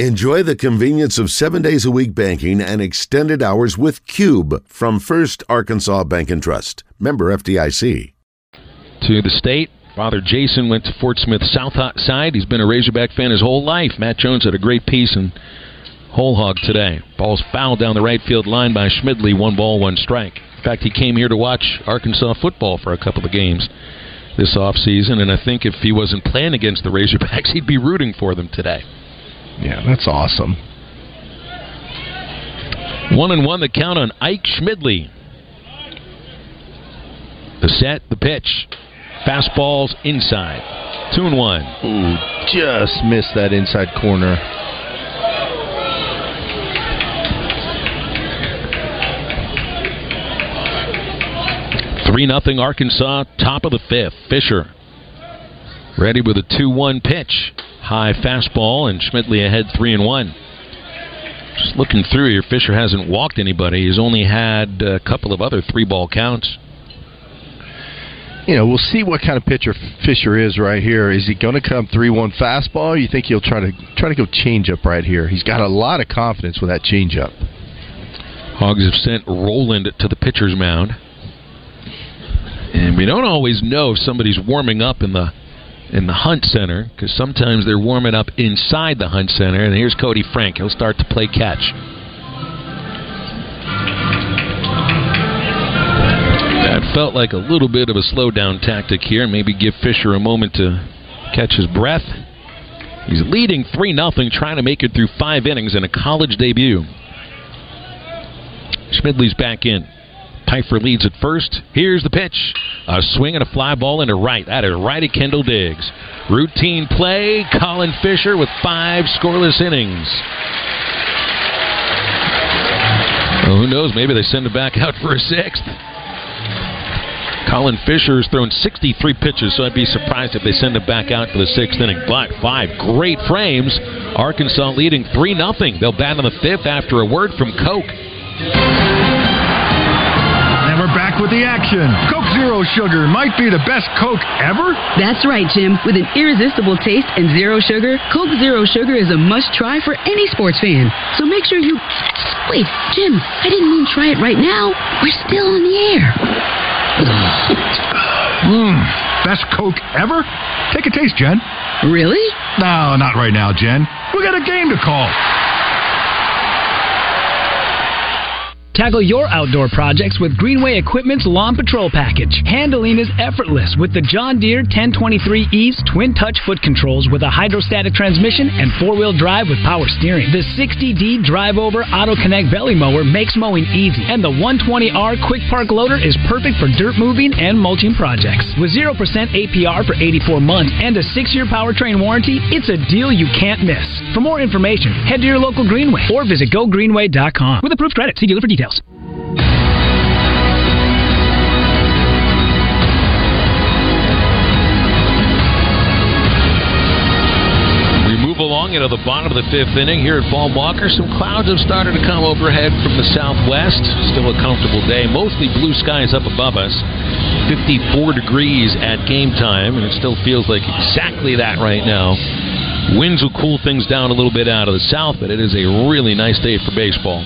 Enjoy the convenience of seven days a week banking and extended hours with Cube from First Arkansas Bank and Trust. Member FDIC. To the state, Father Jason went to Fort Smith South Side. He's been a Razorback fan his whole life. Matt Jones had a great piece in Whole Hog today. Ball's fouled down the right field line by Schmidley. One ball, one strike. In fact, he came here to watch Arkansas football for a couple of games this offseason, and I think if he wasn't playing against the Razorbacks, he'd be rooting for them today. Yeah, that's awesome. One and one the count on Ike Schmidley. The set, the pitch. Fastballs inside. Two and one. Ooh, just missed that inside corner. Three nothing Arkansas, top of the fifth. Fisher ready with a two one pitch. High fastball, and Schmidley ahead three and one. Just looking through here, Fisher hasn't walked anybody. He's only had a couple of other three ball counts. You know, we'll see what kind of pitcher Fisher is right here. Is he going to come three one fastball? you think he'll try to try to go changeup right here? He's got a lot of confidence with that changeup. Hogs have sent Rowland to the pitcher's mound. And we don't always know if somebody's warming up in the in the Hunt Center because sometimes they're warming up inside the Hunt Center. And here's Cody Frank. He'll start to play catch. That felt like a little bit of a slowdown tactic here. Maybe give Fisher a moment to catch his breath. He's leading 3 0, trying to make it through five innings in a college debut. Schmidley's back in. Pfeiffer leads at first. Here's the pitch. A swing and a fly ball into right. That is right righty Kendall Diggs. Routine play. Colin Fisher with five scoreless innings. Well, who knows? Maybe they send it back out for a sixth. Colin Fisher has thrown 63 pitches, so I'd be surprised if they send it back out for the sixth inning. But five great frames. Arkansas leading 3 0. They'll bat in the fifth after a word from Coke back with the action. Coke Zero Sugar might be the best Coke ever. That's right, Jim. With an irresistible taste and zero sugar, Coke Zero Sugar is a must try for any sports fan. So make sure you. Wait, Jim, I didn't mean try it right now. We're still on the air. Mmm, best Coke ever? Take a taste, Jen. Really? No, not right now, Jen. We got a game to call. Tackle your outdoor projects with Greenway Equipment's Lawn Patrol Package. Handling is effortless with the John Deere 1023E's twin touch foot controls with a hydrostatic transmission and four wheel drive with power steering. The 60D Drive Over Auto Connect Belly Mower makes mowing easy, and the 120R Quick Park Loader is perfect for dirt moving and mulching projects. With 0% APR for 84 months and a 6 year powertrain warranty, it's a deal you can't miss. For more information, head to your local Greenway or visit gogreenway.com. With approved credit, see dealer for details details. We move along into the bottom of the fifth inning here at Baum Walker. Some clouds have started to come overhead from the southwest. Still a comfortable day. Mostly blue skies up above us. 54 degrees at game time, and it still feels like exactly that right now. Winds will cool things down a little bit out of the south, but it is a really nice day for baseball.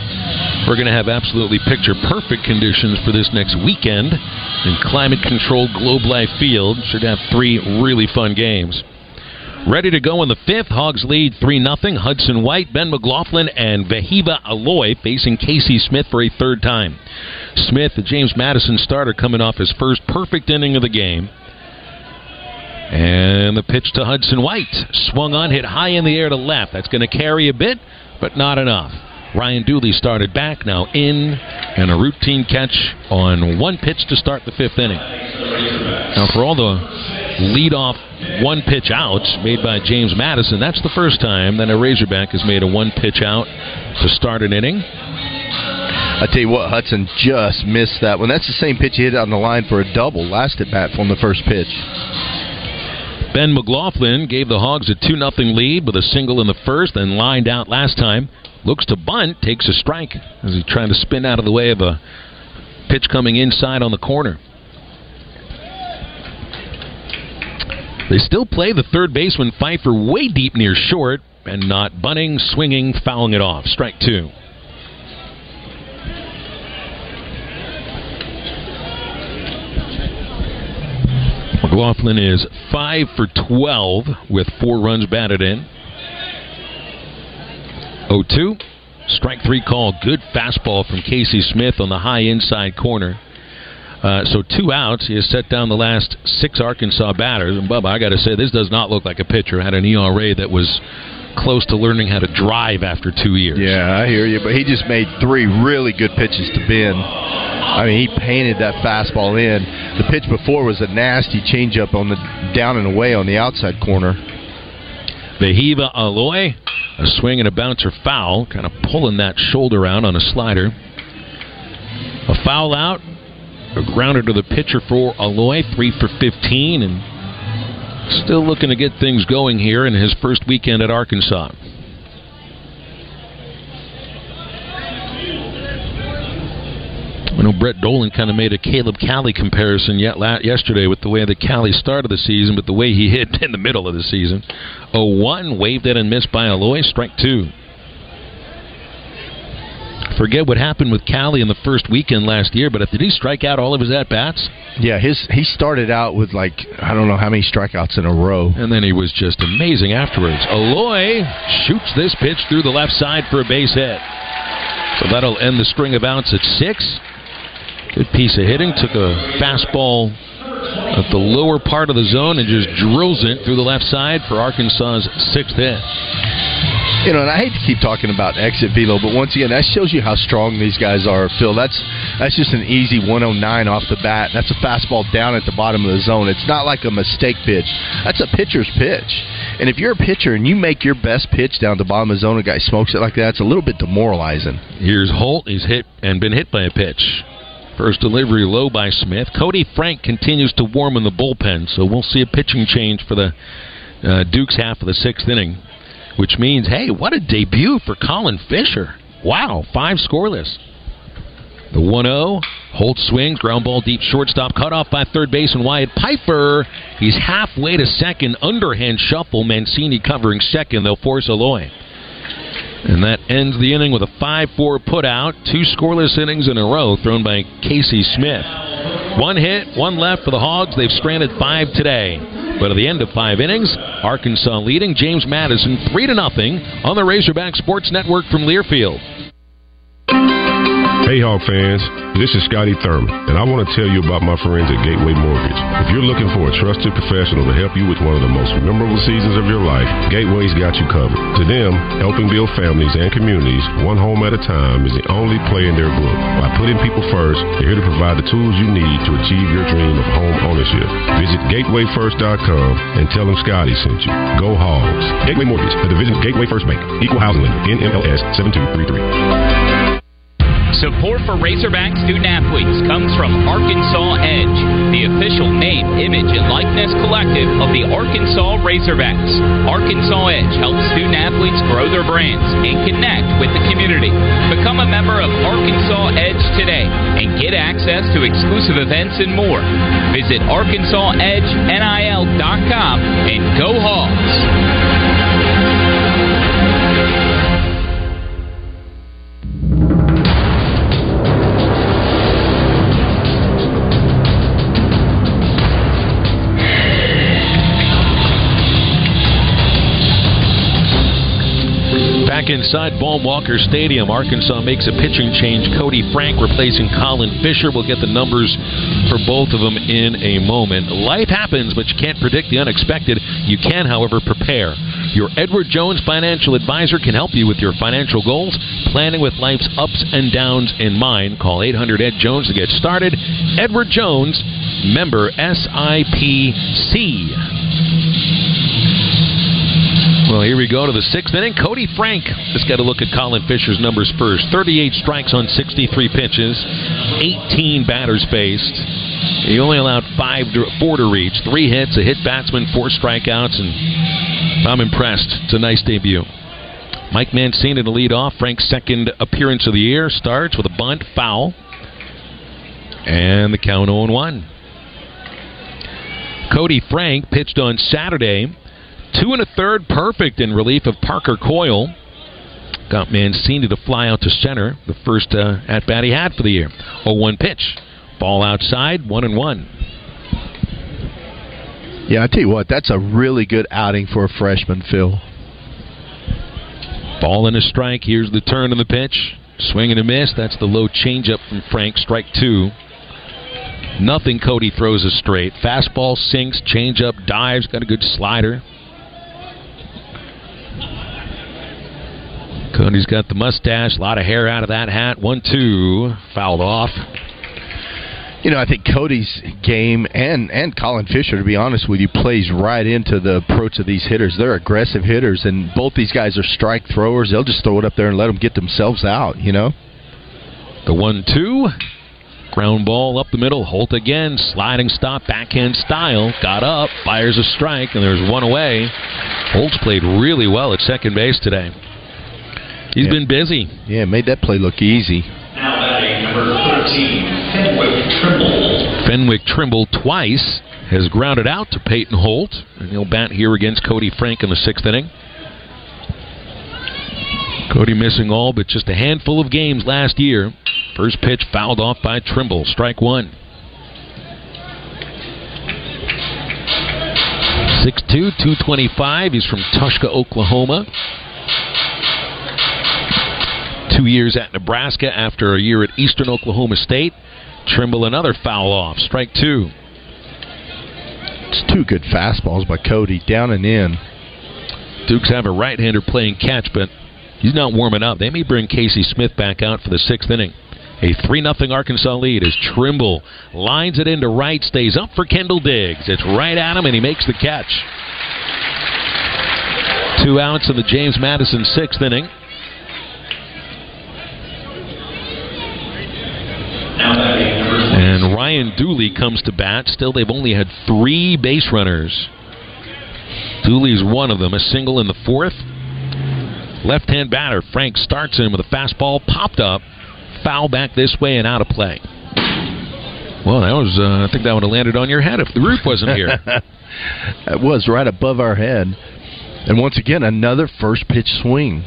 We're going to have absolutely picture perfect conditions for this next weekend in climate controlled Globe Life Field. Should have three really fun games. Ready to go in the fifth. Hogs lead 3 0. Hudson White, Ben McLaughlin, and Wehiwa Aloy facing Casey Smith for a third time. Smith, the James Madison starter, coming off his first perfect inning of the game. And the pitch to Hudson White. Swung on, hit high in the air to left. That's going to carry a bit, but not enough. Ryan Dooley started back, now in, and a routine catch on one pitch to start the fifth inning. Now, for all the leadoff one pitch outs made by James Madison, that's the first time that a Razorback has made a one pitch out to start an inning. I tell you what, Hudson just missed that one. That's the same pitch he hit on the line for a double last at bat from the first pitch. Ben McLaughlin gave the Hogs a 2 0 lead with a single in the first and lined out last time. Looks to bunt, takes a strike as he's trying to spin out of the way of a pitch coming inside on the corner. They still play the third baseman Pfeiffer way deep near short, and not bunting, swinging, fouling it off. Strike two. McLaughlin is 5 for 12 with four runs batted in. 0 2. Strike three call. Good fastball from Casey Smith on the high inside corner. Uh, so two outs. He has set down the last six Arkansas batters. And Bubba, I got to say, this does not look like a pitcher. Had an ERA that was close to learning how to drive after two years. Yeah, I hear you. But he just made three really good pitches to Ben. I mean, he painted that fastball in. The pitch before was a nasty changeup on the down and away on the outside corner. Wehiwa Aloy, a swing and a bouncer foul, kind of pulling that shoulder out on a slider. A foul out, a grounder to the pitcher for Aloy, three for 15, and still looking to get things going here in his first weekend at Arkansas. I know Brett Dolan kind of made a Caleb Cali comparison yet yesterday with the way that Cali started the season, but the way he hit in the middle of the season. A 1 waved it and missed by Aloy, strike two. Forget what happened with Cali in the first weekend last year, but did he strike out all of his at bats? Yeah, his he started out with like I don't know how many strikeouts in a row, and then he was just amazing afterwards. Aloy shoots this pitch through the left side for a base hit. So that'll end the string of outs at six. Good piece of hitting. Took a fastball at the lower part of the zone and just drills it through the left side for Arkansas's sixth hit. You know, and I hate to keep talking about exit velo, but once again, that shows you how strong these guys are. Phil, that's that's just an easy 109 off the bat. That's a fastball down at the bottom of the zone. It's not like a mistake pitch. That's a pitcher's pitch. And if you're a pitcher and you make your best pitch down the bottom of the zone, a guy smokes it like that, it's a little bit demoralizing. Here's Holt. He's hit and been hit by a pitch. First delivery low by Smith. Cody Frank continues to warm in the bullpen, so we'll see a pitching change for the uh, Duke's half of the sixth inning, which means, hey, what a debut for Colin Fisher. Wow, five scoreless. The 1 0. Holt swings, ground ball deep shortstop, cut off by third baseman Wyatt Piper. He's halfway to second, underhand shuffle. Mancini covering second. They'll force Aloy. And that ends the inning with a 5 4 putout. Two scoreless innings in a row thrown by Casey Smith. One hit, one left for the Hogs. They've stranded five today. But at the end of five innings, Arkansas leading James Madison 3 to nothing on the Razorback Sports Network from Learfield. Hey, Hog fans, this is Scotty Thurman, and I want to tell you about my friends at Gateway Mortgage. If you're looking for a trusted professional to help you with one of the most memorable seasons of your life, Gateway's got you covered. To them, helping build families and communities one home at a time is the only play in their book. By putting people first, they're here to provide the tools you need to achieve your dream of home ownership. Visit gatewayfirst.com and tell them Scotty sent you. Go Hogs. Gateway Mortgage, a division of Gateway First Bank, equal housing lender, NMLS 7233. Support for Razorback student athletes comes from Arkansas Edge, the official name, image, and likeness collective of the Arkansas Razorbacks. Arkansas Edge helps student athletes grow their brands and connect with the community. Become a member of Arkansas Edge today and get access to exclusive events and more. Visit ArkansasEdgeNIL.com and go Hogs! Inside Baum Walker Stadium, Arkansas makes a pitching change. Cody Frank replacing Colin Fisher. We'll get the numbers for both of them in a moment. Life happens, but you can't predict the unexpected. You can, however, prepare. Your Edward Jones financial advisor can help you with your financial goals, planning with life's ups and downs in mind. Call 800 Ed Jones to get started. Edward Jones, member SIPC. Well, here we go to the sixth inning. Cody Frank. Let's get a look at Colin Fisher's numbers first. 38 strikes on 63 pitches, 18 batters faced. He only allowed five, to, four to reach, three hits, a hit batsman, four strikeouts, and I'm impressed. It's a nice debut. Mike Mancini to lead off. Frank's second appearance of the year starts with a bunt, foul, and the count 0 1. Cody Frank pitched on Saturday Two and a third, perfect in relief of Parker Coyle. Got Mancini to fly out to center, the first uh, at bat he had for the year. 0 1 pitch. Ball outside, 1 and 1. Yeah, I tell you what, that's a really good outing for a freshman, Phil. Ball and a strike. Here's the turn of the pitch. Swing and a miss. That's the low changeup from Frank. Strike two. Nothing Cody throws a straight. Fastball sinks, changeup dives, got a good slider. Cody's got the mustache, a lot of hair out of that hat. One, two, fouled off. You know, I think Cody's game and and Colin Fisher, to be honest with you, plays right into the approach of these hitters. They're aggressive hitters, and both these guys are strike throwers. They'll just throw it up there and let them get themselves out. You know. The one-two, ground ball up the middle. Holt again, sliding stop, backhand style. Got up, fires a strike, and there's one away. Holt's played really well at second base today. He's yeah. been busy. Yeah, made that play look easy. Now batting number 13, Fenwick Trimble. Fenwick Trimble twice has grounded out to Peyton Holt, and he'll bat here against Cody Frank in the sixth inning. Cody missing all but just a handful of games last year. First pitch fouled off by Trimble. Strike one. 6'2", 225. He's from Tushka, Oklahoma. Two years at Nebraska after a year at Eastern Oklahoma State. Trimble another foul off. Strike two. It's two good fastballs by Cody, down and in. Dukes have a right-hander playing catch, but he's not warming up. They may bring Casey Smith back out for the sixth inning. A 3 0 Arkansas lead as Trimble lines it into right, stays up for Kendall Diggs. It's right at him, and he makes the catch. Two outs in the James Madison sixth inning. Dooley comes to bat. Still, they've only had three base runners. Dooley's one of them, a single in the fourth. Left hand batter, Frank starts in with a fastball, popped up, foul back this way and out of play. Well, that was, uh, I think that would have landed on your head if the roof wasn't here. it was right above our head. And once again, another first pitch swing.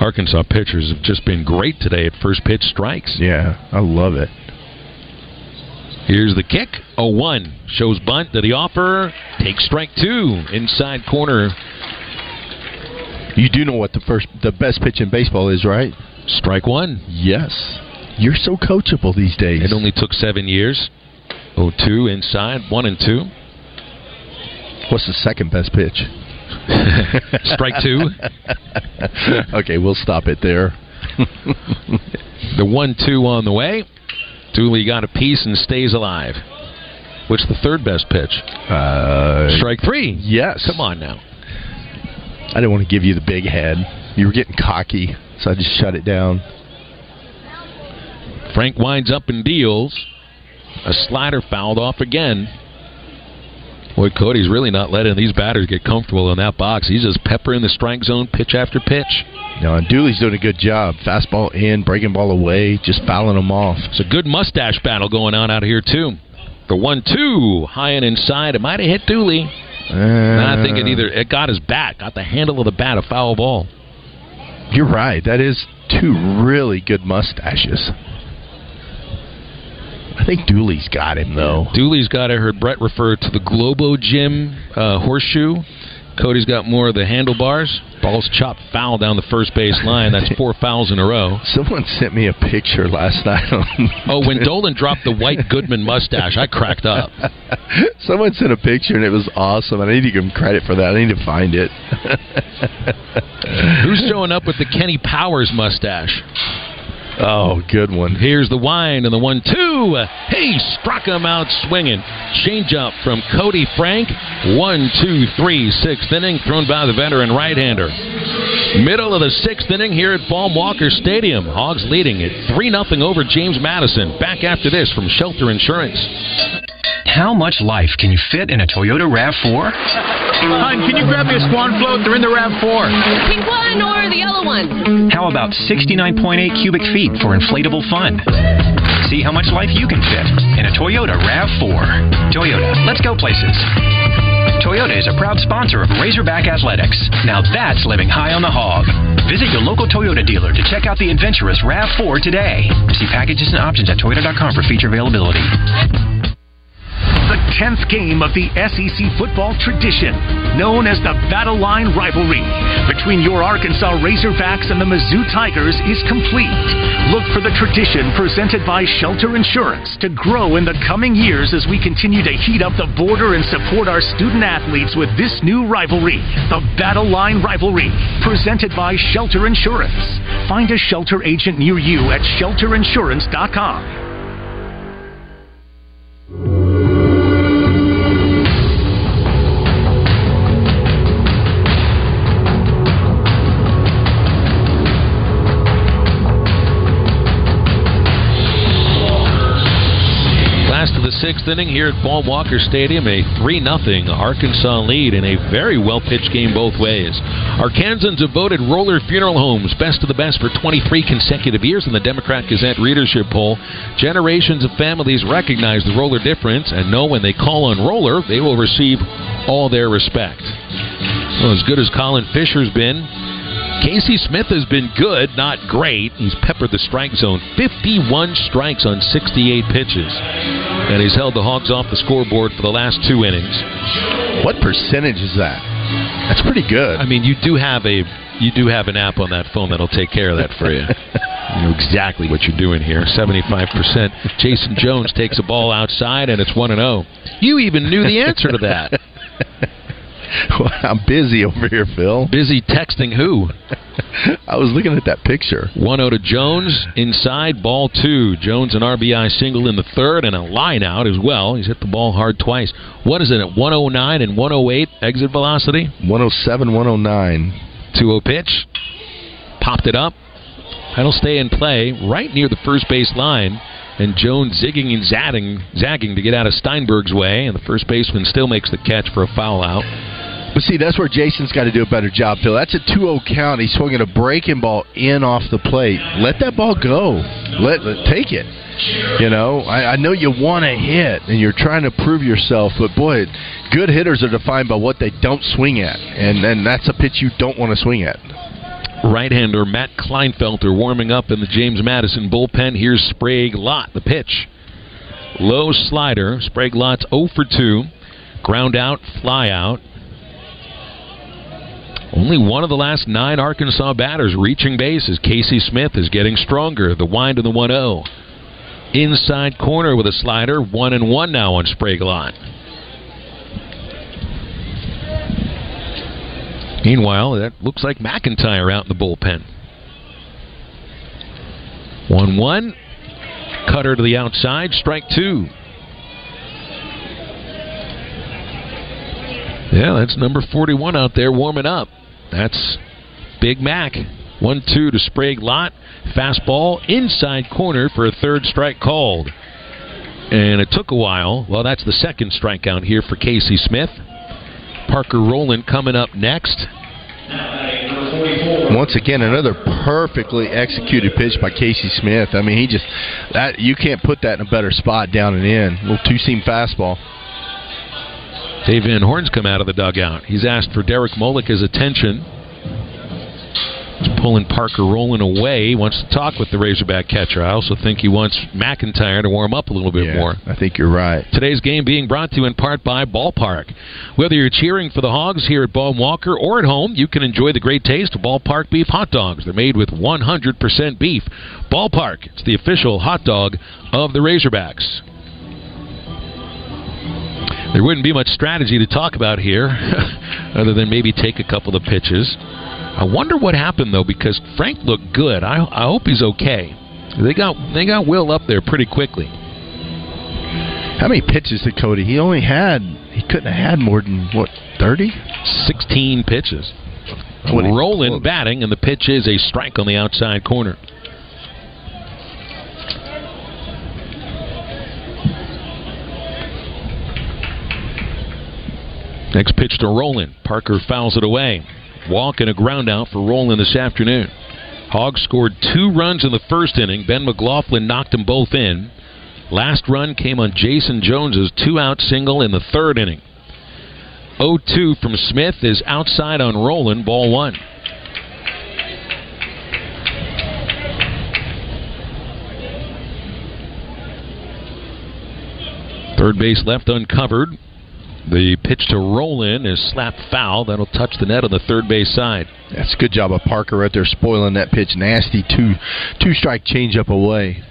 Arkansas pitchers have just been great today at first pitch strikes. Yeah, I love it. Here's the kick. A 1. Shows bunt to the offer. Takes strike two. Inside corner. You do know what the first, the best pitch in baseball is, right? Strike one. Yes. You're so coachable these days. It only took seven years. 0-2 inside, 1 and 2. What's the second best pitch? Strike two. okay, we'll stop it there. the 1 2 on the way. Dooley got a piece and stays alive. What's the third best pitch? Uh, Strike three. Yes. Come on now. I didn't want to give you the big head. You were getting cocky, so I just shut it down. Frank winds up and deals. A slider fouled off again. Boy, Cody's really not letting these batters get comfortable in that box. He's just peppering the strike zone pitch after pitch. No, and Dooley's doing a good job. Fastball in, breaking ball away, just fouling them off. It's a good mustache battle going on out here, too. The one-two, high and inside. It might have hit Dooley. Uh, I think it either it got his bat, got the handle of the bat, a foul ball. You're right. That is two really good mustaches. I think Dooley's got him though. Dooley's got. I heard Brett refer to the Globo Gym uh, horseshoe. Cody's got more of the handlebars. Ball's chopped foul down the first base line. That's four fouls in a row. Someone sent me a picture last night. On oh, when Dolan dropped the white Goodman mustache, I cracked up. Someone sent a picture and it was awesome. I need to give him credit for that. I need to find it. Who's showing up with the Kenny Powers mustache? Oh, good one. Here's the wind and the one two. He struck him out swinging. Change up from Cody Frank. One, two, three, sixth inning, thrown by the veteran right hander. Middle of the sixth inning here at Baum Walker Stadium. Hogs leading at 3 0 over James Madison. Back after this from Shelter Insurance. How much life can you fit in a Toyota RAV4? Hon, can you grab me a swan float? They're in the RAV4. Pink one or the yellow one? How about 69.8 cubic feet for inflatable fun? See how much life you can fit in a Toyota RAV4. Toyota, let's go places. Toyota is a proud sponsor of Razorback Athletics. Now that's living high on the hog. Visit your local Toyota dealer to check out the adventurous RAV4 today. See packages and options at Toyota.com for feature availability. The 10th game of the SEC football tradition, known as the Battle Line Rivalry between your Arkansas Razorbacks and the Mizzou Tigers, is complete. Look for the tradition presented by Shelter Insurance to grow in the coming years as we continue to heat up the border and support our student athletes with this new rivalry, the Battle Line Rivalry, presented by Shelter Insurance. Find a shelter agent near you at shelterinsurance.com. sixth inning here at Baum Walker Stadium, a 3 0 Arkansas lead in a very well pitched game both ways. Arkansans have voted Roller Funeral Homes best of the best for 23 consecutive years in the Democrat Gazette readership poll. Generations of families recognize the roller difference and know when they call on Roller, they will receive all their respect. Well, as good as Colin Fisher's been, Casey Smith has been good, not great. He's peppered the strike zone. 51 strikes on 68 pitches. And he's held the Hogs off the scoreboard for the last two innings. What percentage is that? That's pretty good. I mean, you do have a you do have an app on that phone that'll take care of that for you. you know exactly what you're doing here. 75%. Jason Jones takes a ball outside and it's 1 and 0. You even knew the answer to that. Well, I'm busy over here, Phil. Busy texting who? I was looking at that picture. 1 0 to Jones. Inside, ball two. Jones an RBI single in the third and a line out as well. He's hit the ball hard twice. What is it at 109 and 108 exit velocity? 107, 109. 2 0 pitch. Popped it up. That'll stay in play right near the first base line. And Jones zigging and zagging, zagging to get out of Steinberg's way, and the first baseman still makes the catch for a foul out. But see, that's where Jason's got to do a better job, Phil. That's a 2-0 count. He's swinging a breaking ball in off the plate. Let that ball go. Let, let take it. You know, I, I know you want to hit and you're trying to prove yourself, but boy, good hitters are defined by what they don't swing at, and then that's a pitch you don't want to swing at. Right-hander Matt Kleinfelter warming up in the James Madison bullpen. Here's Sprague-Lott, the pitch. Low slider. Sprague-Lott's 0 for 2. Ground out, fly out. Only one of the last nine Arkansas batters reaching base as Casey Smith is getting stronger. The wind of the 1 0. Inside corner with a slider. 1 and 1 now on Sprague-Lott. Meanwhile, that looks like McIntyre out in the bullpen. 1 1. Cutter to the outside. Strike two. Yeah, that's number 41 out there warming up. That's Big Mac. 1 2 to Sprague-Lott. Fastball inside corner for a third strike called. And it took a while. Well, that's the second strikeout here for Casey Smith. Parker Rowland coming up next. Once again, another perfectly executed pitch by Casey Smith. I mean, he just that you can't put that in a better spot down and in. little two seam fastball. Dave Van Horn's come out of the dugout. He's asked for Derek Mollick's attention. He's pulling Parker Rowland away. He wants to talk with the Razorback catcher. I also think he wants McIntyre to warm up a little bit Yeah, more. I think you're right. Today's game being brought to you in part by Ballpark. Whether you're cheering for the Hogs here at Baum Walker or at home, you can enjoy the great taste of Ballpark beef hot dogs. They're made with 100% beef. Ballpark, it's the official hot dog of the Razorbacks. There wouldn't be much strategy to talk about here, other than maybe take a couple of pitches. I wonder what happened though, because Frank looked good. I, I hope he's okay. They got they got Will up there pretty quickly. How many pitches did Cody? He only had he couldn't have had more than what thirty? 16 pitches. Rowland batting, and the pitch is a strike on the outside corner. Next pitch to Rowland. Parker fouls it away. Walk and a ground out for Rowland this afternoon. Hogs scored two runs in the first inning. Ben McLaughlin knocked them both in. Last run came on Jason Jones's two out single in the third inning. 0-2 from Smith is outside on Rowland. Ball one. Third base left uncovered. The pitch to Rowland is slapped foul. That'll touch the net on the third base side. That's a good job of Parker right there spoiling that pitch. Nasty two two strike changeup away.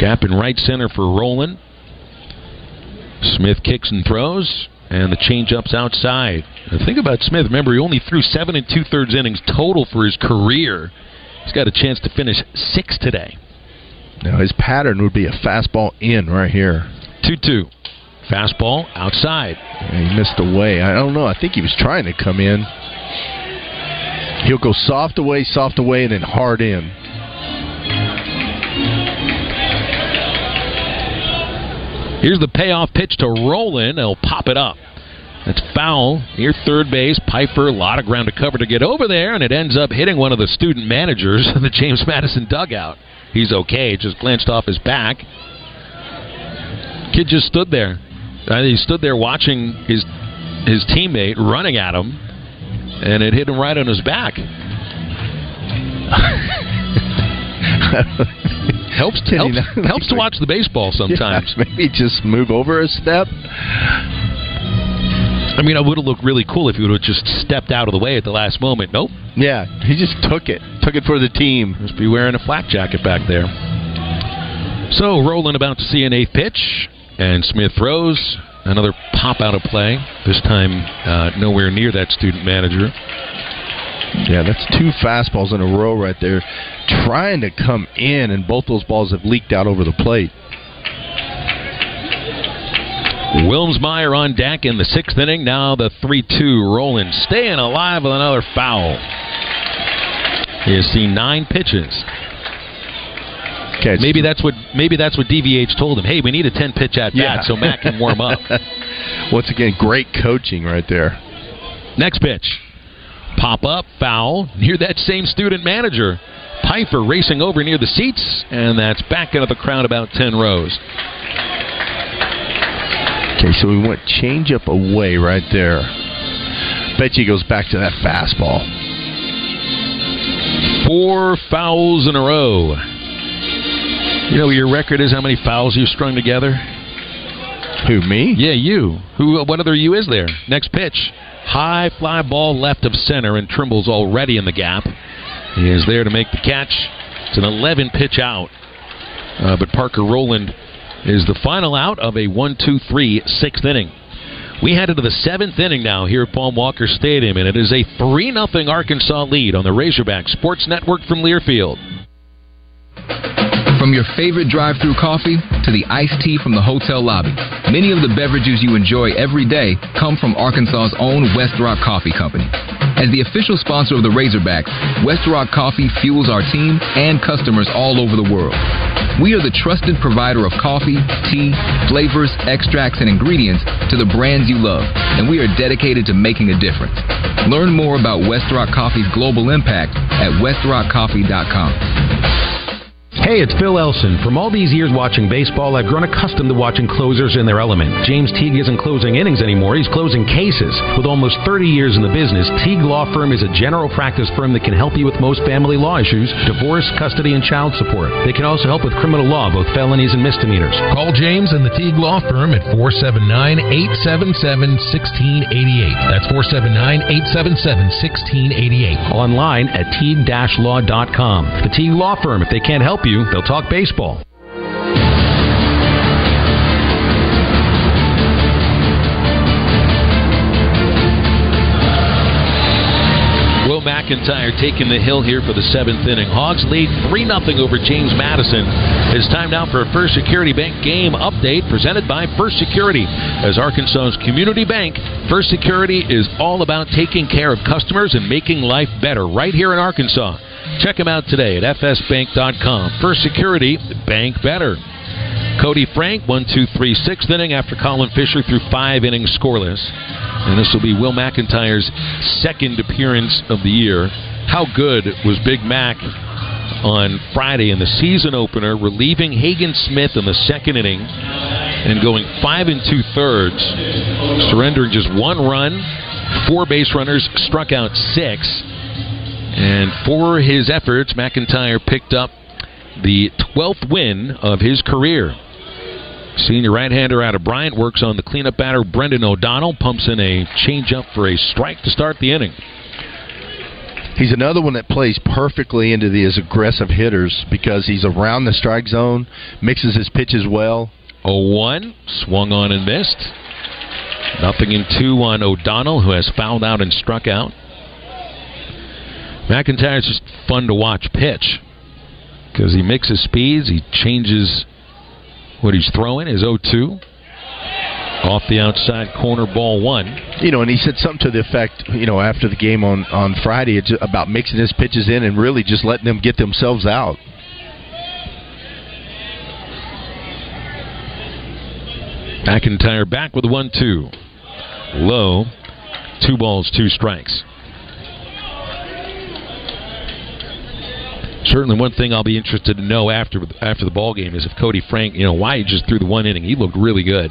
Gap in right center for Rowland. Smith kicks and throws, and the changeup's outside. Think about Smith. Remember, he only threw seven and two thirds innings total for his career. He's got a chance to finish six today. Now his pattern would be a fastball in right here. 2 2. Fastball outside. Yeah, he missed away. I don't know. I think he was trying to come in. He'll go soft away, soft away, and then hard in. Here's the payoff pitch to Rowland. They'll pop it up. That's foul near third base. Piper, a lot of ground to cover to get over there, and it ends up hitting one of the student managers in the James Madison dugout. He's okay, just glanced off his back. Kid just stood there. Uh, he stood there watching his his teammate running at him, and it hit him right on his back. helps helps, helps to watch the baseball sometimes. Yeah, maybe just move over a step. I mean, it would have looked really cool if he would have just stepped out of the way at the last moment. Nope. Yeah, he just took it. Took it for the team. Must be wearing a flak jacket back there. So, Rowland about to see an eighth pitch, and Smith throws. Another pop out of play. This time, uh, nowhere near that student manager. Yeah, that's two fastballs in a row right there, trying to come in, and both those balls have leaked out over the plate. Wilmsmeyer on deck in the sixth inning. Now the 3 2 Rowland staying alive with another foul. He has seen nine pitches. Okay, maybe that's what maybe that's what DVH told him. Hey, we need a ten pitch at bat Yeah. so Matt can warm up. Once again, great coaching right there. Next pitch, pop up foul near that same student manager. Piper racing over near the seats, and that's back into the crowd about ten rows. Okay, so we went changeup away right there. Bet you he goes back to that fastball. Four fouls in a row. You know what your record is how many fouls you've strung together? Who, me? Yeah, you. Who? What other you is there? Next pitch. High fly ball left of center, and Trimble's already in the gap. He is there to make the catch. It's an 11 pitch out. Uh, but Parker Rowland is the final out of a 1 2 3 sixth inning. We head into the seventh inning now here at Baum Walker Stadium, and it is a 3 0 Arkansas lead on the Razorback Sports Network from Learfield. From your favorite drive-through coffee to the iced tea from the hotel lobby, many of the beverages you enjoy every day come from Arkansas's own West Rock Coffee Company. As the official sponsor of the Razorbacks, West Rock Coffee fuels our team and customers all over the world. We are the trusted provider of coffee, tea, flavors, extracts, and ingredients to the brands you love, and we are dedicated to making a difference. Learn more about West Rock Coffee's global impact at westrockcoffee.com. Hey, it's Phil Elson. From all these years watching baseball, I've grown accustomed to watching closers in their element. James Teague isn't closing innings anymore, he's closing cases. With almost 30 years in the business, Teague Law Firm is a general practice firm that can help you with most family law issues, divorce, custody, and child support. They can also help with criminal law, both felonies and misdemeanors. Call James and the Teague Law Firm at 479 877 1688. That's 479 877 1688. Online at teague-law.com. The Teague Law Firm, if they can't help you, they'll talk baseball. Will McIntyre taking the hill here for the seventh inning. Hogs lead 3 0 over James Madison. It's time now for a First Security Bank game update presented by First Security. As Arkansas's community bank, First Security is all about taking care of customers and making life better right here in Arkansas. Check them out today at fsbank.com. First Security, bank better. Cody Frank, one, two, three, sixth inning after Colin Fisher threw five innings scoreless. And this will be Will McIntyre's second appearance of the year. How good was Big Mac on Friday in the season opener, relieving Hagen Smith in the second inning? and going five and two thirds, surrendering just one run, four base runners, struck out six. And for his efforts, McIntyre picked up the 12th win of his career. Senior right-hander out of Bryant works on the cleanup batter. Brendan O'Donnell pumps in a changeup for a strike to start the inning. He's another one that plays perfectly into these aggressive hitters because he's around the strike zone, mixes his pitches well. 0-1, swung on and missed. Nothing in two on O'Donnell, who has fouled out and struck out. McIntyre's just fun to watch pitch because he mixes speeds, he changes what he's throwing, his 0 2. Off the outside corner, ball one. You know, and he said something to the effect, you know, after the game on, on Friday about mixing his pitches in and really just letting them get themselves out. McIntyre back with a 1 2. Low. Two balls, two strikes. Certainly one thing I'll be interested to know after after the ball game is if Cody Frank, you know, why he just threw the one inning. He looked really good,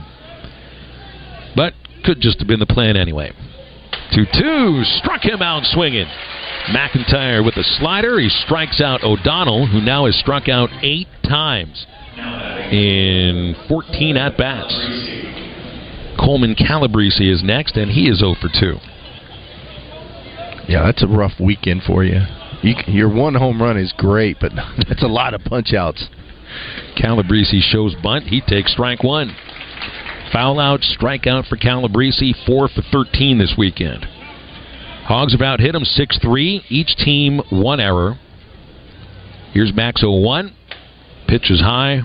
but could just have been the plan anyway. Two two struck him out swinging. McIntyre with a slider. He strikes out O'Donnell, who now has struck out eight times in 14 at bats. Coleman Calabrese is next, and he is 0 for 2. Yeah, that's a rough weekend for you. You, your one home run is great, but that's a lot of punch outs. Calabrese shows bunt. He takes strike one. Foul out, strikeout for Calabrese, 4 for 13 this weekend. Hogs have out hit him 6 3. Each team one error. Here's Max 0 1. Pitch is high.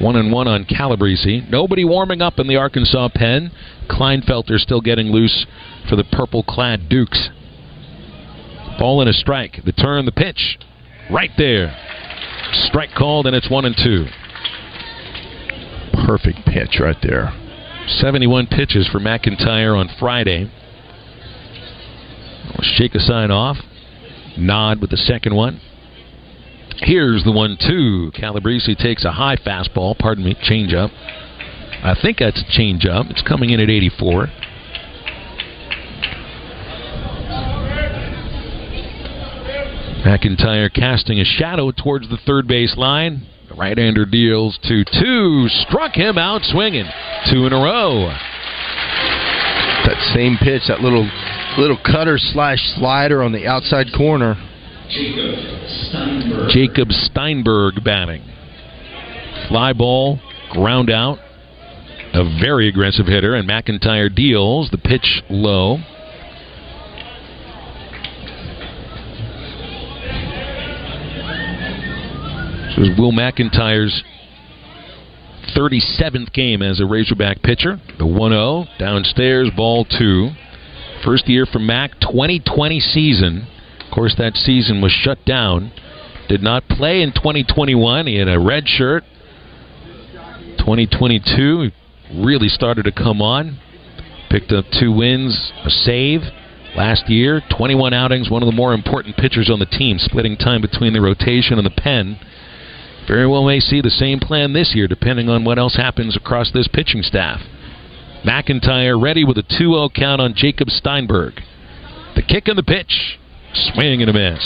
1 and 1 on Calabrese. Nobody warming up in the Arkansas pen. Kleinfelter still getting loose for the purple clad Dukes. Ball and a strike. The turn, the pitch. Right there. Strike called, and it's one and two. Perfect pitch right there. 71 pitches for McIntyre on Friday. We'll shake a sign off. Nod with the second one. Here's the one two. Calabrese takes a high fastball, pardon me, changeup. I think that's a changeup. It's coming in at 84. McIntyre casting a shadow towards the third base line. The right-hander deals to two. Struck him out swinging. Two in a row. That same pitch, that little little cutter slash slider on the outside corner. Jacob Steinberg. Jacob Steinberg batting. Fly ball, ground out. A very aggressive hitter, and McIntyre deals the pitch low. This was Will McIntyre's 37th game as a Razorback pitcher. The 1 0 downstairs, ball two. First year for Mac, 2020 season. Of course, that season was shut down. Did not play in 2021. He had a red shirt. 2022 really started to come on. Picked up two wins, a save. Last year, 21 outings, one of the more important pitchers on the team, splitting time between the rotation and the pen very well may see the same plan this year, depending on what else happens across this pitching staff. McIntyre ready with a 2 0 count on Jacob Steinberg. The kick and the pitch. Swing and a miss.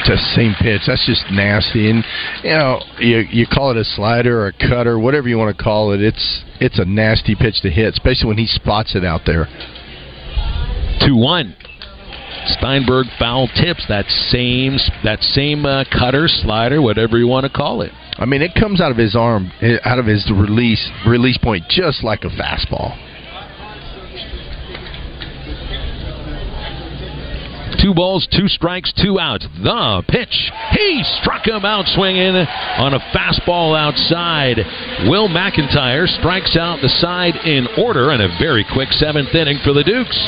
It's the same pitch. That's just nasty. And you know, you you call it a slider or a cutter, whatever you want to call it. It's it's a nasty pitch to hit, especially when he spots it out there. Two one. Steinberg foul tips that same that same uh, cutter, slider, whatever you want to call it. I mean, it comes out of his arm, eh, out of his release release point, just like a fastball. Two balls, two strikes, two outs. The pitch. He struck him out swinging on a fastball outside. Will McIntyre strikes out the side in order and a very quick seventh inning for the Dukes.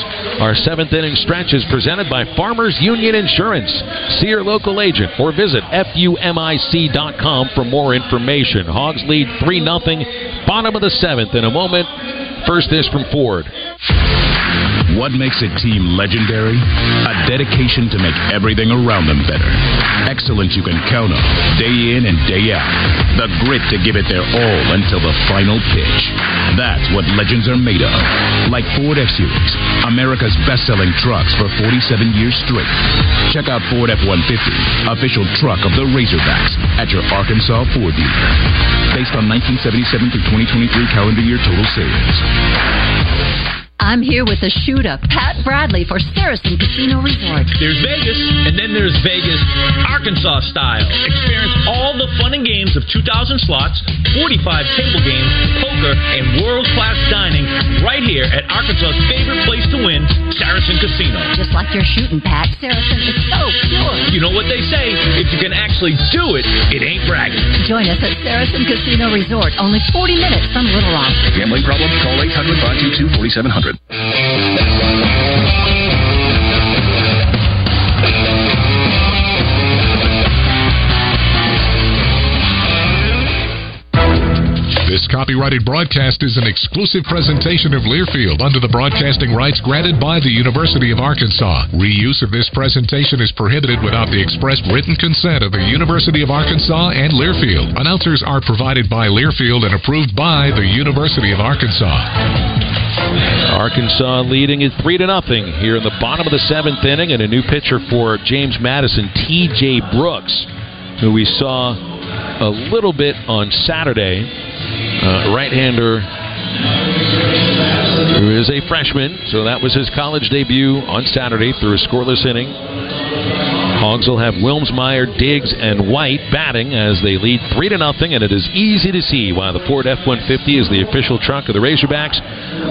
Our seventh inning stretch is presented by Farmers Union Insurance. See your local agent or visit FUMIC.com for more information. Hogs lead 3 0. Bottom of the seventh in a moment. First is from Ford. What makes a team legendary? A dedication to make everything around them better. Excellence you can count on, day in and day out. The grit to give it their all until the final pitch. That's what legends are made of. Like Ford F-Series, America's best-selling trucks for 47 years straight. Check out Ford F-150, official truck of the Razorbacks, at your Arkansas Ford dealer. Based on 1977 through 2023 calendar year total sales. I'm here with the shooter, Pat Bradley, for Saracen Casino Resort. There's Vegas, and then there's Vegas Arkansas style. Experience all the fun and games of 2,000 slots, 45 table games, poker, and world class dining right here at Arkansas's favorite place to win, Saracen Casino. Just like your shooting, Pat, Saracen is so pure. You know what they say if you can actually do it, it ain't bragging. Join us at Saracen Casino Resort, only 40 minutes from Little Rock. Gambling problem? Call 800 This copyrighted broadcast is an exclusive presentation of Learfield under the broadcasting rights granted by the University of Arkansas. Reuse of this presentation is prohibited without the express written consent of the University of Arkansas and Learfield. Announcers are provided by Learfield and approved by the University of Arkansas. Arkansas leading it three to nothing here in the bottom of the seventh inning, and a new pitcher for James Madison, T.J. Brooks, who we saw a little bit on Saturday. Uh, right-hander who is a freshman, so that was his college debut on Saturday through a scoreless inning. Hogs will have Wilmsmeyer, Diggs, and White batting as they lead three to nothing, and it is easy to see why the Ford F-150 is the official truck of the Razorbacks.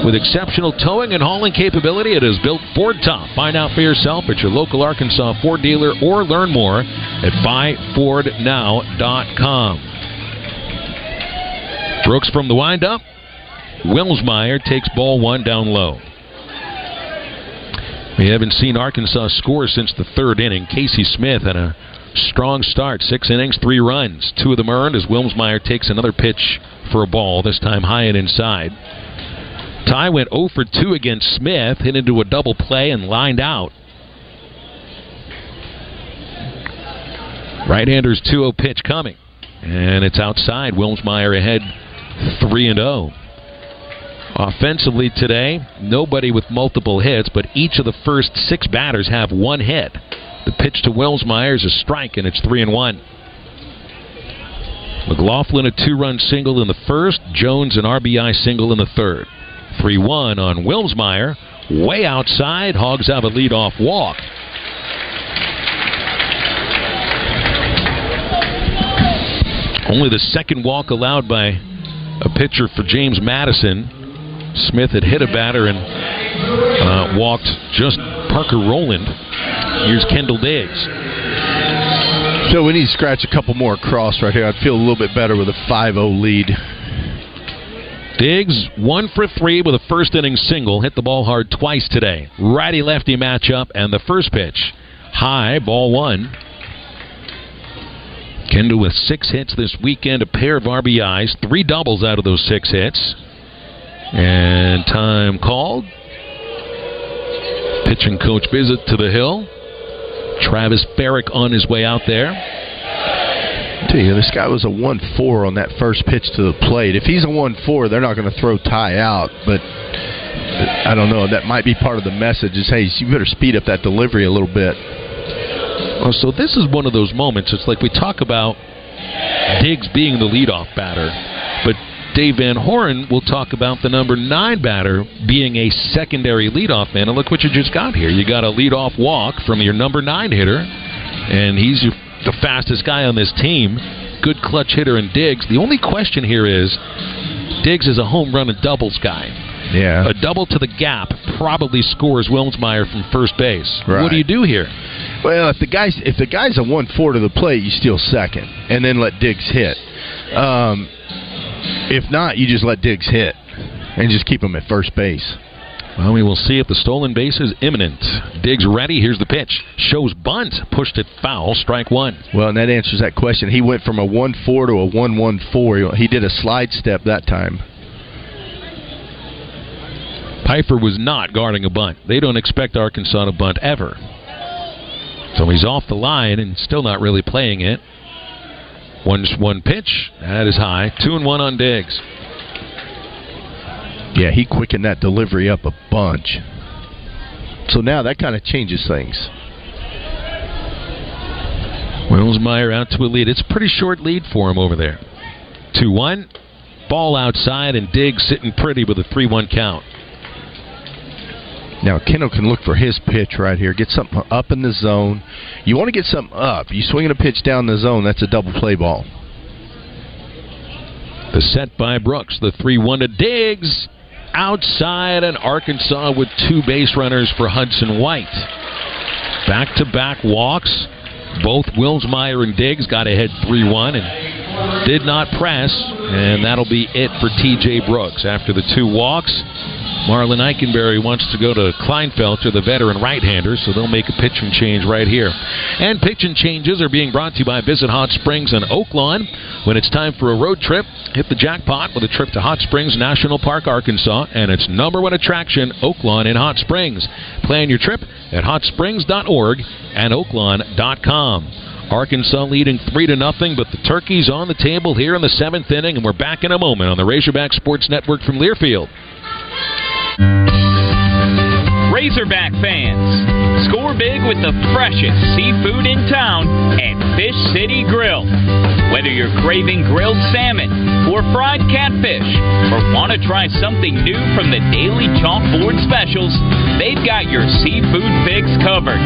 With exceptional towing and hauling capability, it is built Ford top. Find out for yourself at your local Arkansas Ford dealer or learn more at buyfordnow.com. Brooks from the windup. Wilmsmeyer takes ball one down low. We haven't seen Arkansas score since the third inning. Casey Smith had a strong start. Six innings, three runs. Two of them earned as Wilmsmeyer takes another pitch for a ball, this time high and inside. Ty went 0 for 2 against Smith, hit into a double play and lined out. Right-hander's 2-0 pitch coming. And it's outside. Wilmsmeyer ahead 3 and 0. Offensively today, nobody with multiple hits, but each of the first six batters have one hit. The pitch to Wilmsmeyer is a strike, and it's 3 and 1. McLaughlin a two-run single in the first, Jones an RBI single in the third. 3-1 on Wilmsmeyer, way outside. Hogs have a leadoff walk. Only the second walk allowed by a pitcher for James Madison. Smith had hit a batter and uh, walked just Parker Rowland. Here's Kendall Diggs. So we need to scratch a couple more across right here. I'd feel a little bit better with a 5-0 lead. Diggs one for three with a first inning single. Hit the ball hard twice today. Righty lefty matchup and the first pitch high ball one. Kendall with six hits this weekend, a pair of RBIs, three doubles out of those six hits. And time called. Pitching coach visit to the hill. Travis Barrick on his way out there. you, this guy was a 1 4 on that first pitch to the plate. If he's a 1 4, they're not going to throw Ty out, but I don't know. That might be part of the message is hey, you better speed up that delivery a little bit. Well, so this is one of those moments. It's like we talk about Diggs being the leadoff batter, but Dave Van Horn will talk about the number nine batter being a secondary leadoff man. And look what you just got here. You got a leadoff walk from your number nine hitter, and he's the fastest guy on this team. Good clutch hitter in Diggs. The only question here is Diggs is a home run and doubles guy. Yeah. A double to the gap probably scores Wilmsmeyer from first base. Right. What do you do here? Well, if the guy's if the guy's a one four to the plate, you steal second, and then let Diggs hit. Um, if not, you just let Diggs hit, and just keep him at first base. Well, we will see if the stolen base is imminent. Diggs ready. Here's the pitch. Shows bunt. Pushed it foul. Strike one. Well, and that answers that question. He went from a one four to a one one four. He did a slide step that time. Pfeiffer was not guarding a bunt. They don't expect Arkansas to bunt ever. So he's off the line and still not really playing it. One one pitch that is high. Two and one on Diggs. Yeah, he quickened that delivery up a bunch. So now that kind of changes things. Wilmsmeyer out to a lead. It's a pretty short lead for him over there. 2 1. Ball outside, and Diggs sitting pretty with a 3 1 count. Now Kendall can look for his pitch right here. Get something up in the zone. You want to get something up. You swinging a pitch down the zone. That's a double play ball. The set by Brooks. The 3 1 to Diggs. Outside, and Arkansas with two base runners for Hudson White. Back to back walks. Both Wilmsmeyer and Diggs got ahead 3 1 and did not press, and that'll be it for TJ Brooks. After the two walks, Marlin Ikenberry wants to go to Kleinfelter, the veteran right-hander, so they'll make a pitching change right here. And pitching changes are being brought to you by Visit Hot Springs and Oaklawn. When it's time for a road trip, hit the jackpot with a trip to Hot Springs National Park, Arkansas, and its number one attraction, Oaklawn in Hot Springs. Plan your trip at hotsprings.org and oaklawn.com. Arkansas leading three to nothing, but the turkeys on the table here in the seventh inning, and we're back in a moment on the Razorback Sports Network from Learfield. Razorback fans, score big with the freshest seafood in town at Fish City Grill. Whether you're craving grilled salmon or fried catfish, or want to try something new from the daily chalkboard specials, they've got your seafood fix covered.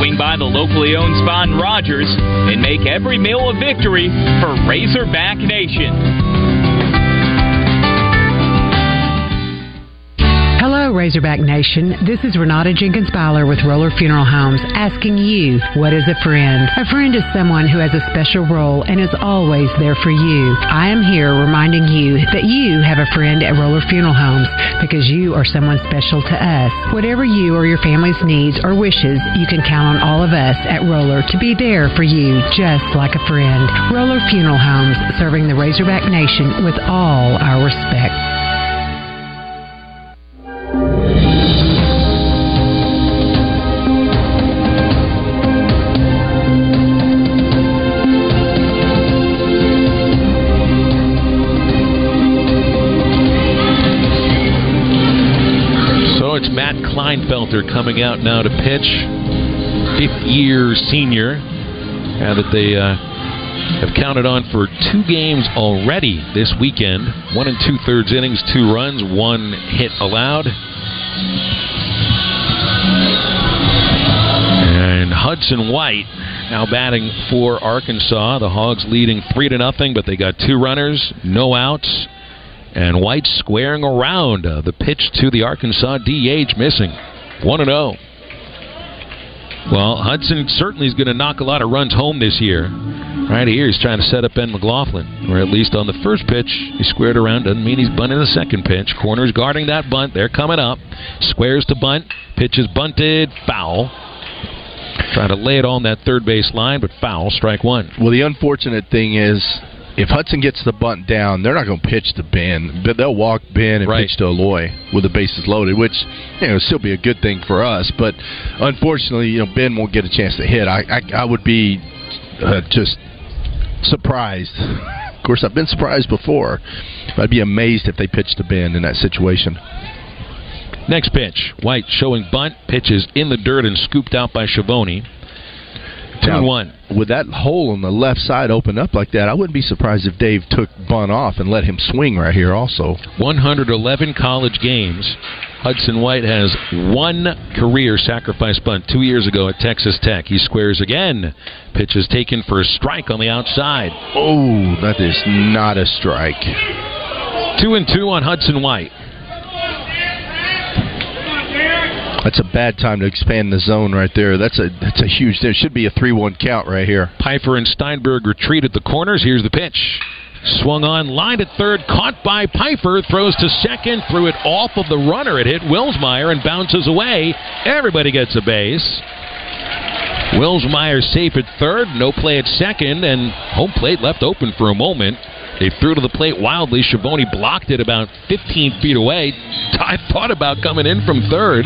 Swing by the locally owned spot in Rogers and make every meal a victory for Razorback Nation. Hello, Razorback Nation. This is Renata Jenkins Byler with Roller Funeral Homes asking you, what is a friend? A friend is someone who has a special role and is always there for you. I am here reminding you that you have a friend at Roller Funeral Homes because you are someone special to us. Whatever you or your family's needs or wishes, you can count on all of us at Roller to be there for you just like a friend. Roller Funeral Homes, serving the Razorback Nation with all our respect. Kleinfelter coming out now to pitch. Fifth year senior. That they uh, have counted on for two games already this weekend. One and two thirds innings, two runs, one hit allowed. And Hudson White now batting for Arkansas. The Hogs leading three to nothing, but they got two runners, no outs. And White squaring around uh, the pitch to the Arkansas DH missing. 1 0. Well, Hudson certainly is going to knock a lot of runs home this year. Right here, he's trying to set up Ben McLaughlin, or at least on the first pitch, he squared around. Doesn't mean he's bunting the second pitch. Corners guarding that bunt. They're coming up. Squares to bunt. Pitch is bunted. Foul. Trying to lay it on that third base line, but foul. Strike one. Well, the unfortunate thing is, if Hudson gets the bunt down, they're not going to pitch to Ben, but they'll walk Ben and pitch to Aloy with the bases loaded, which you know still be a good thing for us. But unfortunately, you know Ben won't get a chance to hit. I I, I would be uh, just surprised. of course, I've been surprised before. I'd be amazed if they pitched to Ben in that situation. Next pitch. White showing bunt. Pitches in the dirt and scooped out by Schiavone. Two Now, and one. With that hole on the left side open up like that, I wouldn't be surprised if Dave took bunt off and let him swing right here also. 111 college games. Hudson White has one career sacrifice bunt two years ago at Texas Tech. He squares again. Pitch is taken for a strike on the outside. Oh, that is not a strike. Two and two on Hudson White. That's a bad time to expand the zone right there. That's a that's a huge. There should be a three-one count right here. Pfeiffer and Steinberg retreat at the corners. Here's the pitch. Swung on, lined at third, caught by Pfeiffer, throws to second, threw it off of the runner. It hit Wilmsmeyer and bounces away. Everybody gets a base. Wilmsmeyer safe at third, no play at second, and home plate left open for a moment. They threw to the plate wildly. Schiavone blocked it about 15 feet away. Ty thought about coming in from third,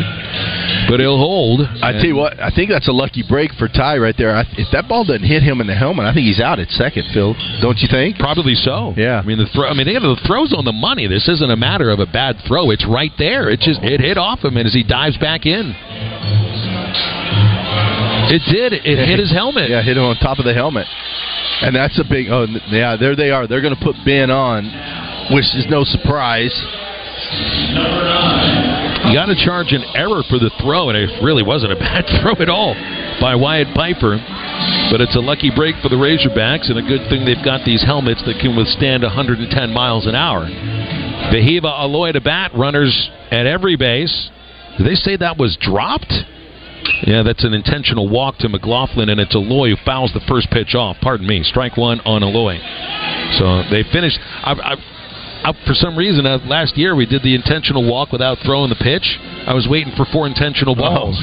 but he'll hold. I tell you what, I think that's a lucky break for Ty right there. I, if that ball doesn't hit him in the helmet, I think he's out at second. Phil, don't you think? Probably so. Yeah. I mean the throw. I mean they have the throws on the money. This isn't a matter of a bad throw. It's right there. It just it hit off him, and as he dives back in, it did. It Yeah, hit his helmet. Yeah, hit him on top of the helmet. And that's a big. Oh, yeah, there they are. They're going to put Ben on, which is no surprise. You got to charge an error for the throw, and it really wasn't a bad throw at all by Wyatt Piper. But it's a lucky break for the Razorbacks, and a good thing they've got these helmets that can withstand 110 miles an hour. Wehiwa Aloy to bat, runners at every base. Did they say that was dropped? Yeah, that's an intentional walk to McLaughlin, and it's Aloy who fouls the first pitch off. Pardon me, strike one on Aloy. So they finished. I, I, I, for some reason, uh, last year we did the intentional walk without throwing the pitch. I was waiting for four intentional balls.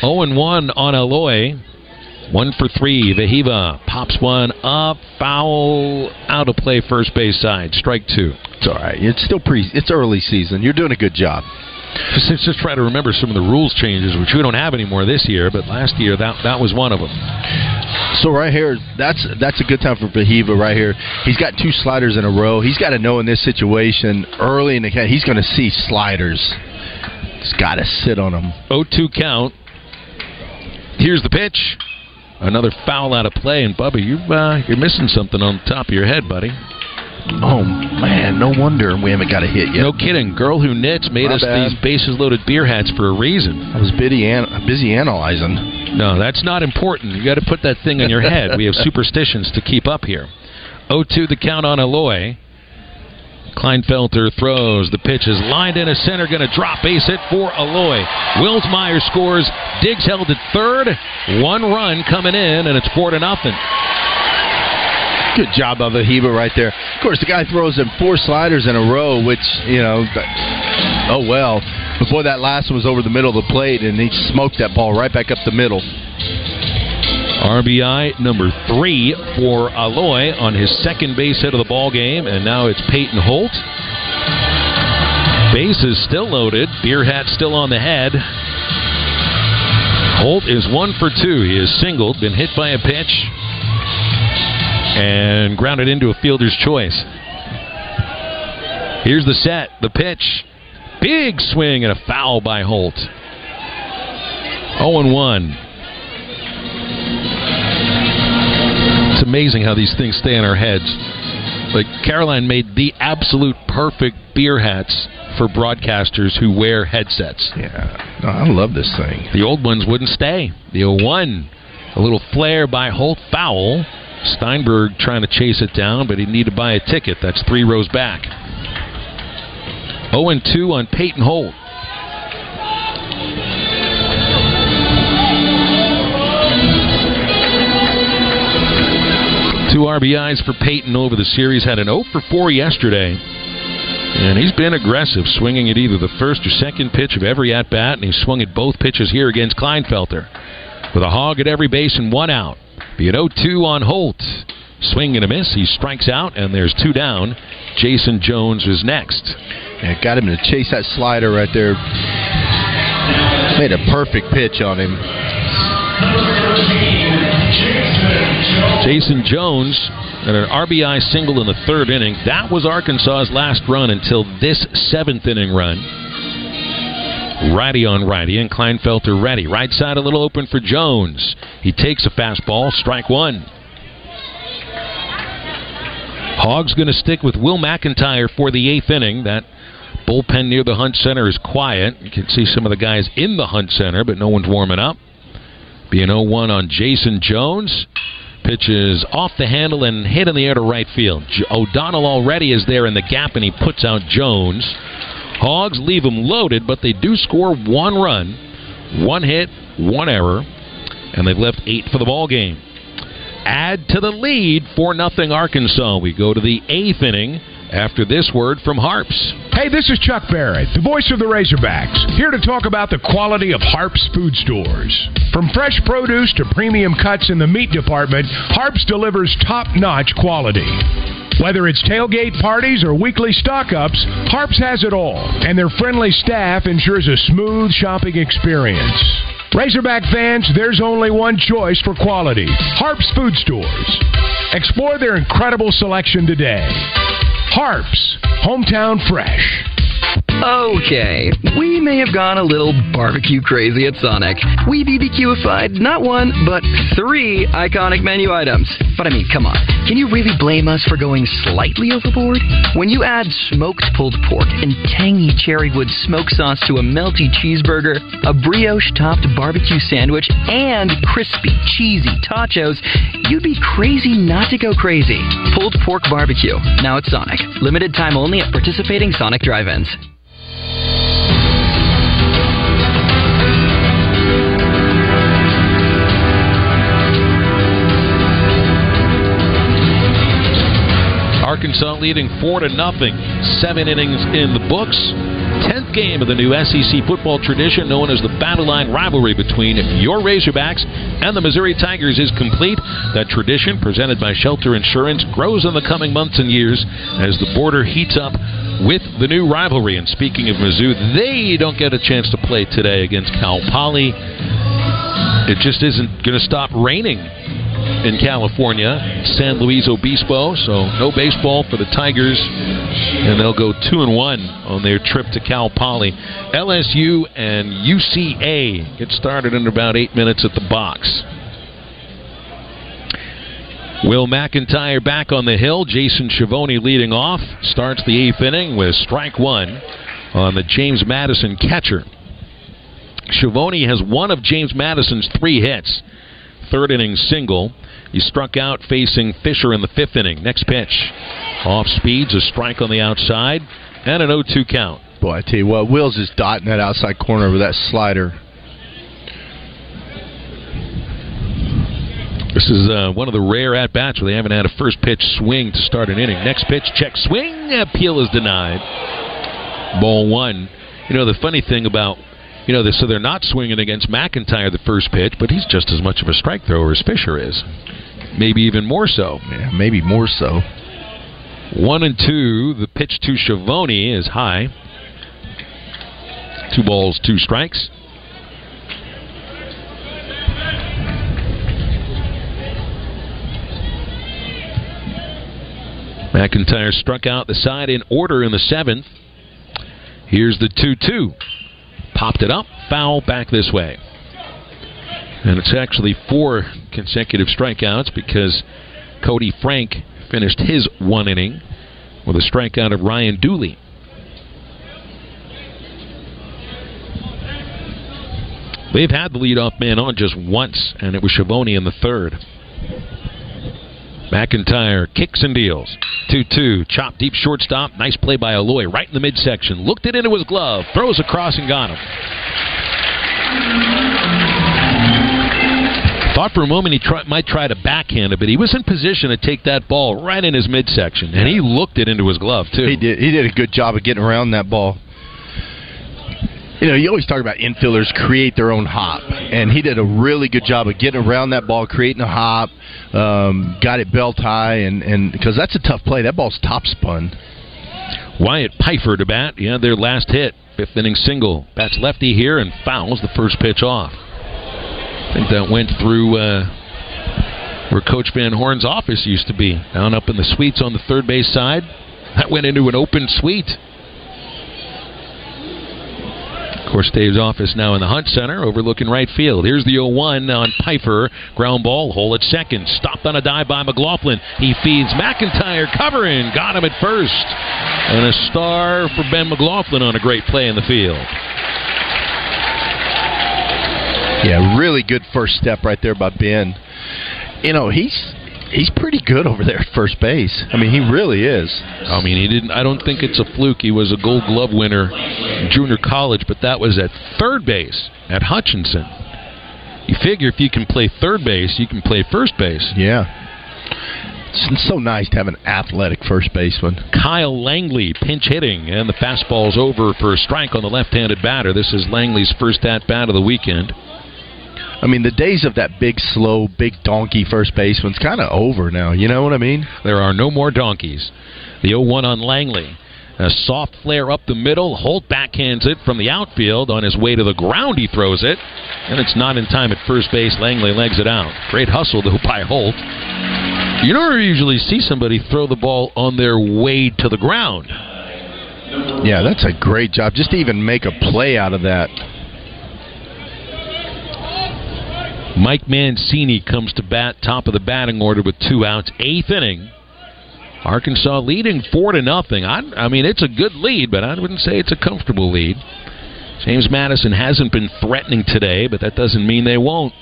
0 and 1 on Aloy. One for three. Wehiwa pops one up, foul, out of play, first base side, strike two. It's all right. It's still pre. It's early season. You're doing a good job. Just, just, try to remember some of the rules changes, which we don't have anymore this year, but last year that that was one of them. So right here, that's that's a good time for Wehiwa right here. He's got two sliders in a row. He's got to know in this situation early in the game he's going to see sliders. He's got to sit on them. 0-2 count. Here's the pitch. Another foul out of play, and Bubba, you uh, you're missing something on the top of your head, buddy. Oh man, no wonder we haven't got a hit yet. No kidding. Girl who knits made My us bad. these bases loaded beer hats for a reason. I was busy, an- busy analyzing. No, that's not important. You got to put that thing on your head. We have superstitions to keep up here. 0-2 the count on Aloy. Kleinfelter throws. The pitch is lined into center. Going to drop base hit for Aloy. Wilmsmeyer scores. Diggs held at third. One run coming in, and it's four to nothing. Good job of Wehiwa right there. Of course, the guy throws in four sliders in a row, which you know, oh well. Before that last one was over the middle of the plate, and he smoked that ball right back up the middle. RBI number three for Aloy on his second base hit of the ball game, and now it's Peyton Holt. Base is still loaded. Beer hat still on the head. Holt is one for two. He is singled, been hit by a pitch, and grounded into a fielder's choice. Here's the set, the pitch. Big swing and a foul by Holt. 0 1. It's amazing how these things stay in our heads. Like Caroline made the absolute perfect beer hats for broadcasters who wear headsets. Yeah, I love this thing. The old ones wouldn't stay. The 0-1, a little flare by Holt, foul. Steinberg trying to chase it down, but he need to buy a ticket. That's three rows back. 0-2 on Peyton Holt. Two RBIs for Peyton over the series. Had an 0 for 4 yesterday. And he's been aggressive, swinging at either the first or second pitch of every at bat, and he swung at both pitches here against Kleinfelter. With a hog at every base and one out. Be an 0 2 on Holt. Swing and a miss. He strikes out, and there's two down. Jason Jones is next. Yeah, got him to chase that slider right there. Made a perfect pitch on him. Jason Jones and an RBI single in the third inning. That was Arkansas's last run until this seventh inning run. Righty on righty, and Kleinfelter ready. Right side a little open for Jones. He takes a fastball, strike one. Hog's going to stick with Will McIntyre for the eighth inning. That bullpen near the Hunt Center is quiet. You can see some of the guys in the Hunt Center, but no one's warming up. Be an 0 1 on Jason Jones. Pitches off the handle and hit in the air to right field. O'Donnell already is there in the gap, and he puts out Jones. Hogs leave them loaded, but they do score one run, one hit, one error, and they've left eight for the ball game. Add to the lead for nothing Arkansas. We go to the eighth inning after this word from Harps. Hey, this is Chuck Barrett, the voice of the Razorbacks, here to talk about the quality of Harps Food Stores. From fresh produce to premium cuts in the meat department, Harps delivers top notch quality. Whether it's tailgate parties or weekly stock ups, Harps has it all, and their friendly staff ensures a smooth shopping experience. Razorback fans, there's only one choice for quality Harps Food Stores. Explore their incredible selection today. Harps, hometown fresh. Okay, we may have gone a little barbecue crazy at Sonic. We BBQified not one, but three iconic menu items. But I mean, come on. Can you really blame us for going slightly overboard? When you add smoked pulled pork and tangy cherrywood smoke sauce to a melty cheeseburger, a brioche topped barbecue sandwich, and crispy, cheesy tachos, you'd be crazy not to go crazy. Pulled pork barbecue, now at Sonic. Limited time only at participating Sonic drive ins. Arkansas leading four to nothing. Seven innings in the books. Game of the new SEC football tradition known as the Battle Line rivalry between your Razorbacks and the Missouri Tigers is complete. That tradition, presented by Shelter Insurance, grows in the coming months and years as the border heats up with the new rivalry. And speaking of Mizzou, they don't get a chance to play today against Cal Poly. It just isn't going to stop raining in California, San Luis Obispo. So no baseball for the Tigers, and they'll go two and one on their trip to Cal Poly. LSU and UCA get started in about eight minutes at the box. Will McIntyre back on the hill. Jason Schiavone leading off. Starts the eighth inning with strike one on the James Madison catcher. Schiavone has one of James Madison's three hits. Third inning single. He struck out facing Fisher in the fifth inning. Next pitch. Off speeds, a strike on the outside, and an 0 2 count. Boy, I tell you what, Wills is dotting that outside corner with that slider. This is uh, one of the rare at bats where they haven't had a first pitch swing to start an inning. Next pitch, check swing, appeal is denied. Ball one. You know, the funny thing about you know, so they're not swinging against McIntyre the first pitch, but he's just as much of a strike thrower as Fisher is. Maybe even more so. Yeah, maybe more so. One and two. The pitch to Schiavone is high. Two balls, two strikes. McIntyre struck out the side in order in the seventh. Here's the 2 2. Popped it up, foul back this way. And it's actually four consecutive strikeouts because Cody Frank finished his one inning with a strikeout of Ryan Dooley. They've had the leadoff man on just once, and it was Schiavone in the third. McIntyre kicks and deals. 2 2. Chop deep shortstop. Nice play by Aloy right in the midsection. Looked it into his glove. Throws across and got him. Thought for a moment he try, might try to backhand it, but he was in position to take that ball right in his midsection, and he looked it into his glove too. He did. He did a good job of getting around that ball. You know, you always talk about infielders create their own hop, and he did a really good job of getting around that ball, creating a hop, um, got it belt high, and and because that's a tough play. That ball's top spun. Wyatt Pfeiffer to bat. Yeah, their last hit, fifth inning single. Bats lefty here and fouls the first pitch off. I think that went through uh, where Coach Van Horn's office used to be, down up in the suites on the third base side. That went into an open suite. Of course, Dave's office now in the Hunt Center, overlooking right field. Here's the 0-1 on Piper. Ground ball, hole at second. Stopped on a dive by McLaughlin. He feeds McIntyre, covering. Got him at first. And a star for Ben McLaughlin on a great play in the field. Yeah, really good first step right there by Ben. You know, he's he's pretty good over there at first base. I mean, he really is. I mean, he didn't. I don't think it's a fluke. He was a Gold Glove winner in junior college, but that was at third base at Hutchinson. You figure if you can play third base, you can play first base. Yeah. It's so nice to have an athletic first baseman. Kyle Langley pinch hitting, and the fastball's over for a strike on the left-handed batter. This is Langley's first at bat of the weekend. I mean, the days of that big, slow, big donkey first baseman's kind of over now. You know what I mean? There are no more donkeys. The 0 1 on Langley. A soft flare up the middle. Holt backhands it from the outfield. On his way to the ground, he throws it. And it's not in time at first base. Langley legs it out. Great hustle, though, by Holt. You don't usually see somebody throw the ball on their way to the ground. Yeah, that's a great job. Just to even make a play out of that. Mike Mancini comes to bat, top of the batting order with two outs, eighth inning. Arkansas leading four to nothing. I, I mean, it's a good lead, but I wouldn't say it's a comfortable lead. James Madison hasn't been threatening today, but that doesn't mean they won't.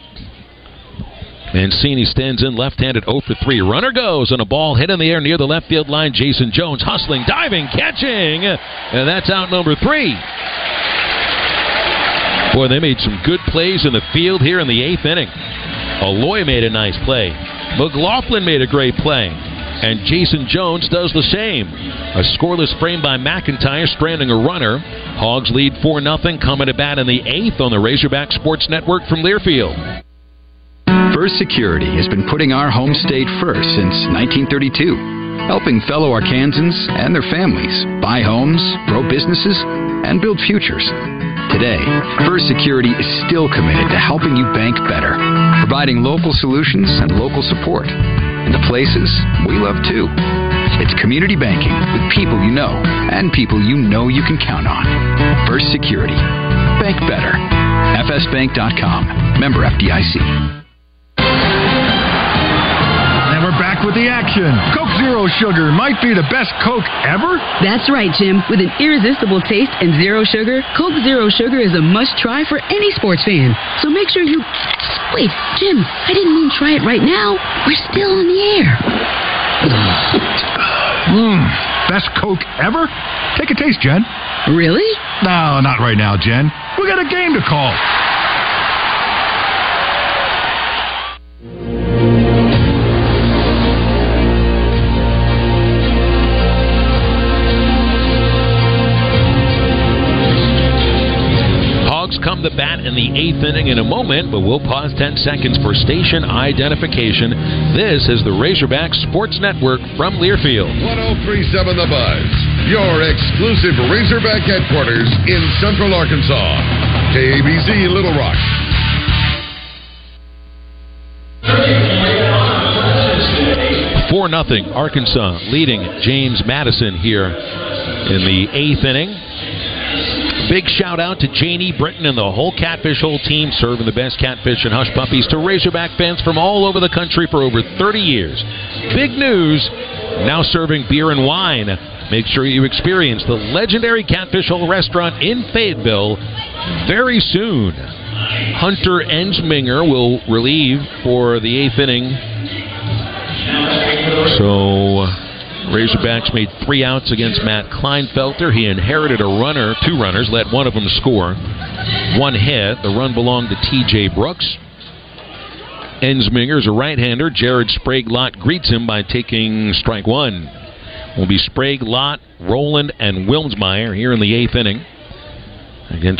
Mancini stands in left-handed 0 for 3. Runner goes on a ball hit in the air near the left field line. Jason Jones hustling, diving, catching, and that's out number three. Boy, they made some good plays in the field here in the eighth inning. Aloy made a nice play. McLaughlin made a great play. And Jason Jones does the same. A scoreless frame by McIntyre, stranding a runner. Hogs lead 4 0, coming to bat in the eighth on the Razorback Sports Network from Learfield. First Security has been putting our home state first since 1932, helping fellow Arkansans and their families buy homes, grow businesses, and build futures. Today, First Security is still committed to helping you bank better, providing local solutions and local support in the places we love too. It's community banking with people you know and people you know you can count on. First Security. Bank better. FSBank.com. Member FDIC. Back with the action. Coke Zero Sugar might be the best Coke ever. That's right, Jim. With an irresistible taste and zero sugar, Coke Zero Sugar is a must try for any sports fan. So make sure you. Wait, Jim, I didn't mean try it right now. We're still on the air. Mmm, best Coke ever? Take a taste, Jen. Really? No, not right now, Jen. We got a game to call. Eighth inning in a moment, but we'll pause 10 seconds for station identification. This is the Razorback Sports Network from Learfield. 1037 The Buzz, your exclusive Razorback headquarters in Central Arkansas. KABZ Little Rock. Four nothing. Arkansas leading James Madison here in the eighth inning. Big shout out to Janie Britton and the whole Catfish Hole team serving the best catfish and hush puppies to Razorback fans from all over the country for over 30 years. Big news now serving beer and wine. Make sure you experience the legendary Catfish Hole restaurant in Fayetteville very soon. Hunter Ensminger will relieve for the eighth inning. So Razorbacks made three outs against Matt Kleinfelter. He inherited a runner, two runners, let one of them score. One hit. The run belonged to T.J. Brooks. Ensminger is a right-hander. Jared Sprague Lott greets him by taking strike one. Will be Sprague, Lott, Rowland, and Wilmsmeyer here in the eighth inning against